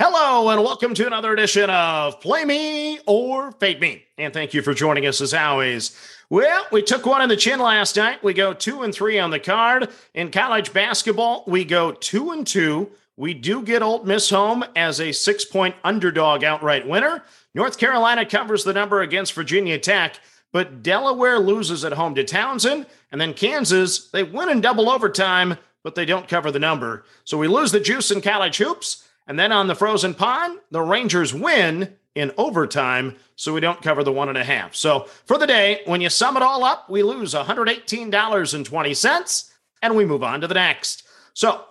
Hello, and welcome to another edition of Play Me or Fade Me. And thank you for joining us as always. Well, we took one in the chin last night. We go two and three on the card. In college basketball, we go two and two. We do get Ole Miss home as a six point underdog outright winner. North Carolina covers the number against Virginia Tech, but Delaware loses at home to Towson. And then Kansas, they win in double overtime, but they don't cover the number. So we lose the juice in college hoops. And then on the frozen pond, the Rangers win in overtime, so we don't cover the one and a half. So for the day, when you sum it all up, we lose $118.20 and we move on to the next. So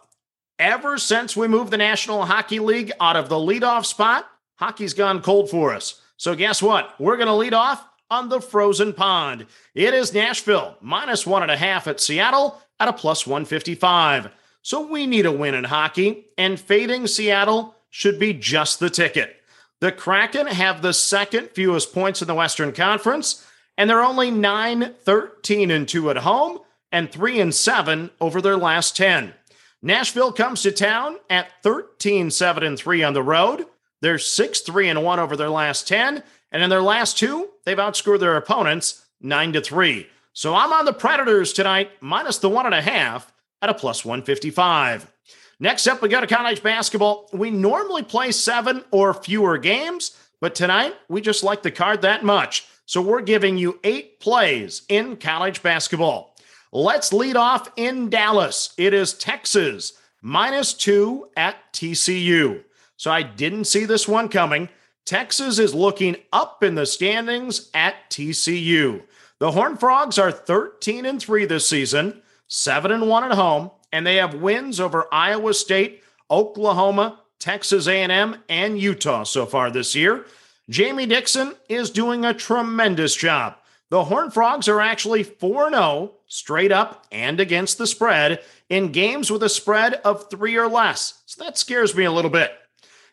ever since we moved the National Hockey League out of the leadoff spot, hockey's gone cold for us. So guess what? We're going to lead off on the frozen pond. It is Nashville minus one and a half at Seattle at a plus 155. So we need a win in hockey, and fading Seattle should be just the ticket. The Kraken have the second fewest points in the Western Conference, and they're only 9, 13, and 2 at home, and 3 and 7 over their last 10. Nashville comes to town at 13, 7, and 3 on the road. They're 6, 3, and 1 over their last 10, and in their last two, they've outscored their opponents 9 to 3. So I'm on the Predators tonight, minus the one and a half at a plus 155. Next up, we go to college basketball. We normally play seven or fewer games, but tonight we just like the card that much. So we're giving you eight plays in college basketball. Let's lead off in Dallas. It is Texas minus two at TCU. So I didn't see this one coming. Texas is looking up in the standings at TCU. The Horned Frogs are 13 and 3 this season seven and one at home, and they have wins over Iowa State, Oklahoma, Texas A&M, and Utah so far this year. Jamie Dixon is doing a tremendous job. The Horned Frogs are actually 4 0 straight up and against the spread in games with a spread of three or less. So that scares me a little bit.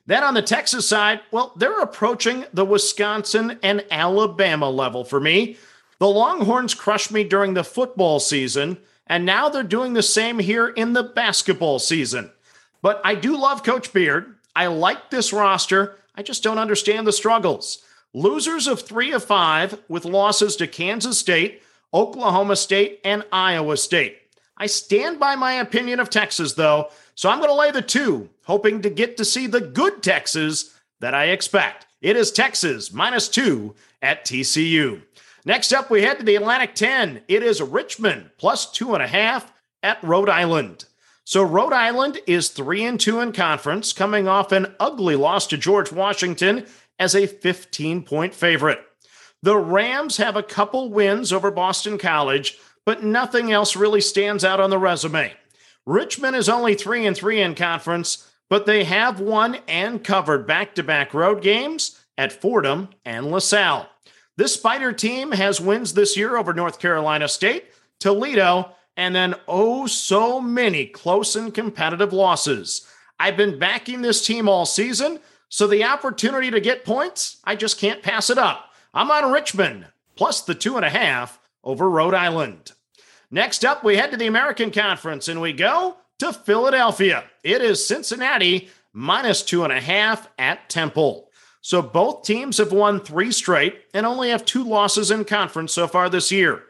Then on the Texas side, well, they're approaching the Wisconsin and Alabama level for me. The Longhorns crushed me during the football season, and now they're doing the same here in the basketball season. But I do love Coach Beard. I like this roster. I just don't understand the struggles. Losers of three of five with losses to Kansas State, Oklahoma State, and Iowa State. I stand by my opinion of Texas, though, so I'm going to lay the two, hoping to get to see the good Texas that I expect. It is Texas minus two at TCU. Next up, we head to the Atlantic 10. It is Richmond plus two and a half at Rhode Island. So Rhode Island is three and two in conference, coming off an ugly loss to George Washington as a 15 point favorite. The Rams have a couple wins over Boston College, but nothing else really stands out on the resume. Richmond is only three and three in conference, but they have won and covered back to back road games at Fordham and LaSalle. This Spider team has wins this year over North Carolina State, Toledo, and then oh so many close and competitive losses. I've been backing this team all season, so the opportunity to get points, I just can't pass it up. I'm on Richmond, plus the two and a half over Rhode Island. Next up, we head to the American Conference and we go to Philadelphia. It is Cincinnati minus two and a half at Temple. So both teams have won three straight and only have two losses in conference so far this year.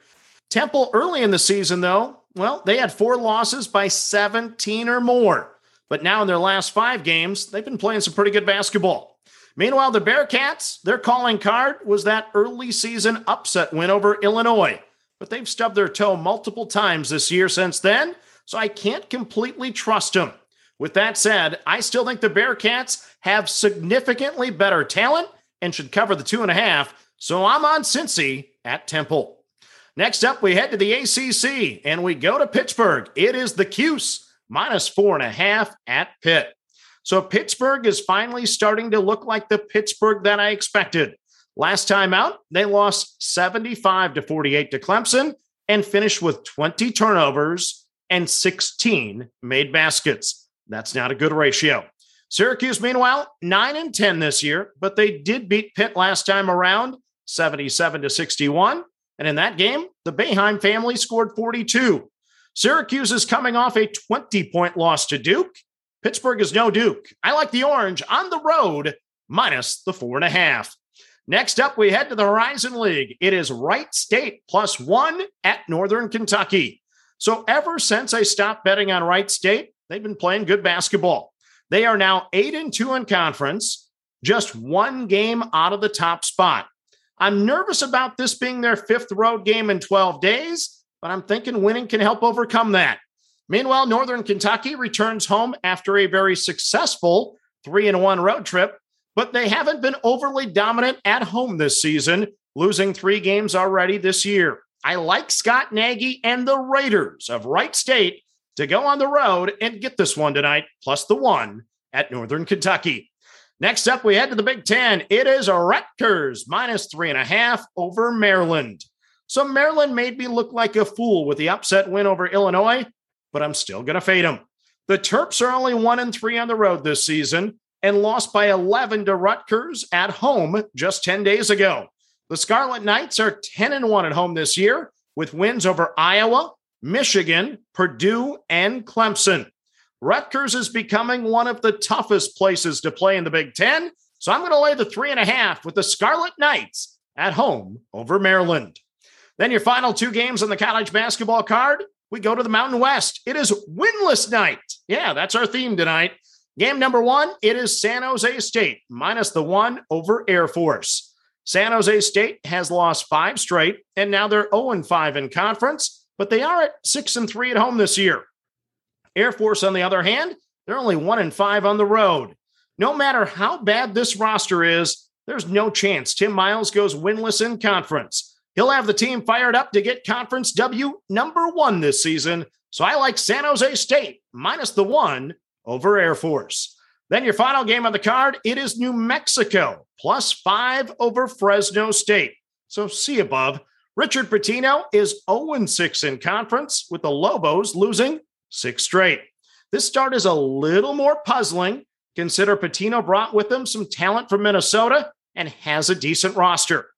Temple early in the season, though, well, they had four losses by 17 or more. But now in their last five games, they've been playing some pretty good basketball. Meanwhile, the Bearcats, their calling card was that early season upset win over Illinois. But they've stubbed their toe multiple times this year since then, so I can't completely trust them. With that said, I still think the Bearcats have significantly better talent and should cover the two and a half. So I'm on Cincy at Temple. Next up, we head to the ACC and we go to Pittsburgh. It is the Cuse minus four and a half at Pitt. So Pittsburgh is finally starting to look like the Pittsburgh that I expected. Last time out, they lost 75 to 48 to Clemson and finished with 20 turnovers and 16 made baskets. That's not a good ratio. Syracuse, meanwhile, 9 and 10 this year, but they did beat Pitt last time around, 77 to 61. And in that game, the Boeheim family scored 42. Syracuse is coming off a 20 point loss to Duke. Pittsburgh is no Duke. I like the orange on the road, minus the four and a half. Next up, we head to the Horizon League. It is Wright State plus one at Northern Kentucky. So, ever since I stopped betting on Wright State, they've been playing good basketball. They are now eight and two in conference, just one game out of the top spot. I'm nervous about this being their fifth road game in 12 days, but I'm thinking winning can help overcome that. Meanwhile, Northern Kentucky returns home after a very successful three and one road trip, but they haven't been overly dominant at home this season, losing three games already this year. I like Scott Nagy and the Raiders of Wright State to go on the road and get this one tonight, plus the one at Northern Kentucky. Next up, we head to the Big Ten. It is Rutgers minus three and a half over Maryland. So Maryland made me look like a fool with the upset win over Illinois, but I'm still going to fade them. The Terps are only one and three on the road this season and lost by 11 to Rutgers at home just 10 days ago. The Scarlet Knights are 10 and 1 at home this year with wins over Iowa, Michigan, Purdue, and Clemson. Rutgers is becoming one of the toughest places to play in the Big Ten. So I'm going to lay the three and a half with the Scarlet Knights at home over Maryland. Then your final two games on the college basketball card, we go to the Mountain West. It is winless night. Yeah, that's our theme tonight. Game number one, it is San Jose State minus the one over Air Force. San Jose State has lost five straight, and now they're 0 5 in conference, but they are at 6 and 3 at home this year. Air Force, on the other hand, they're only 1 and 5 on the road. No matter how bad this roster is, there's no chance Tim Miles goes winless in conference. He'll have the team fired up to get conference W number one this season. So I like San Jose State minus the one over Air Force. Then your final game on the card, it is New Mexico plus five over Fresno State. So see above. Richard Pitino is 0 6 in conference with the Lobos losing six straight. This start is a little more puzzling. Consider Pitino brought with him some talent from Minnesota and has a decent roster.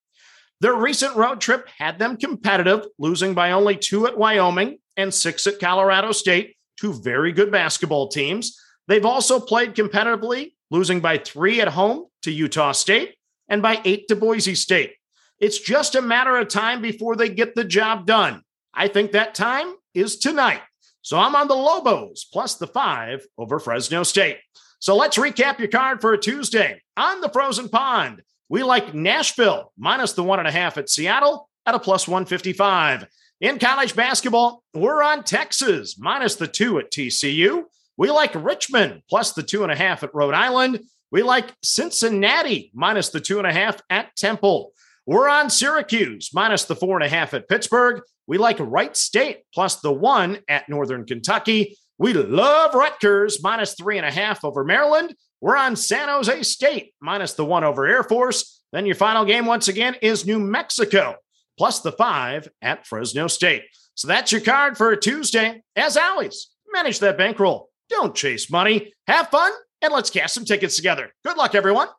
Their recent road trip had them competitive, losing by only two at Wyoming and six at Colorado State, two very good basketball teams. They've also played competitively, losing by three at home to Utah State and by eight to Boise State. It's just a matter of time before they get the job done. I think that time is tonight. So I'm on the Lobos plus the five over Fresno State. So let's recap your card for a Tuesday on the frozen pond. We like Nashville minus the one and a half at Seattle at a plus 155. In college basketball, we're on Texas minus the two at TCU. We like Richmond plus the two and a half at Rhode Island. We like Cincinnati minus the two and a half at Temple. We're on Syracuse minus the four and a half at Pittsburgh. We like Wright State plus the one at Northern Kentucky. We love Rutgers minus three and a half over Maryland. We're on San Jose State minus the one over Air Force. Then your final game, once again, is New Mexico plus the five at Fresno State. So that's your card for a Tuesday. As always, manage that bankroll. Don't chase money. Have fun and let's cash some tickets together. Good luck, everyone.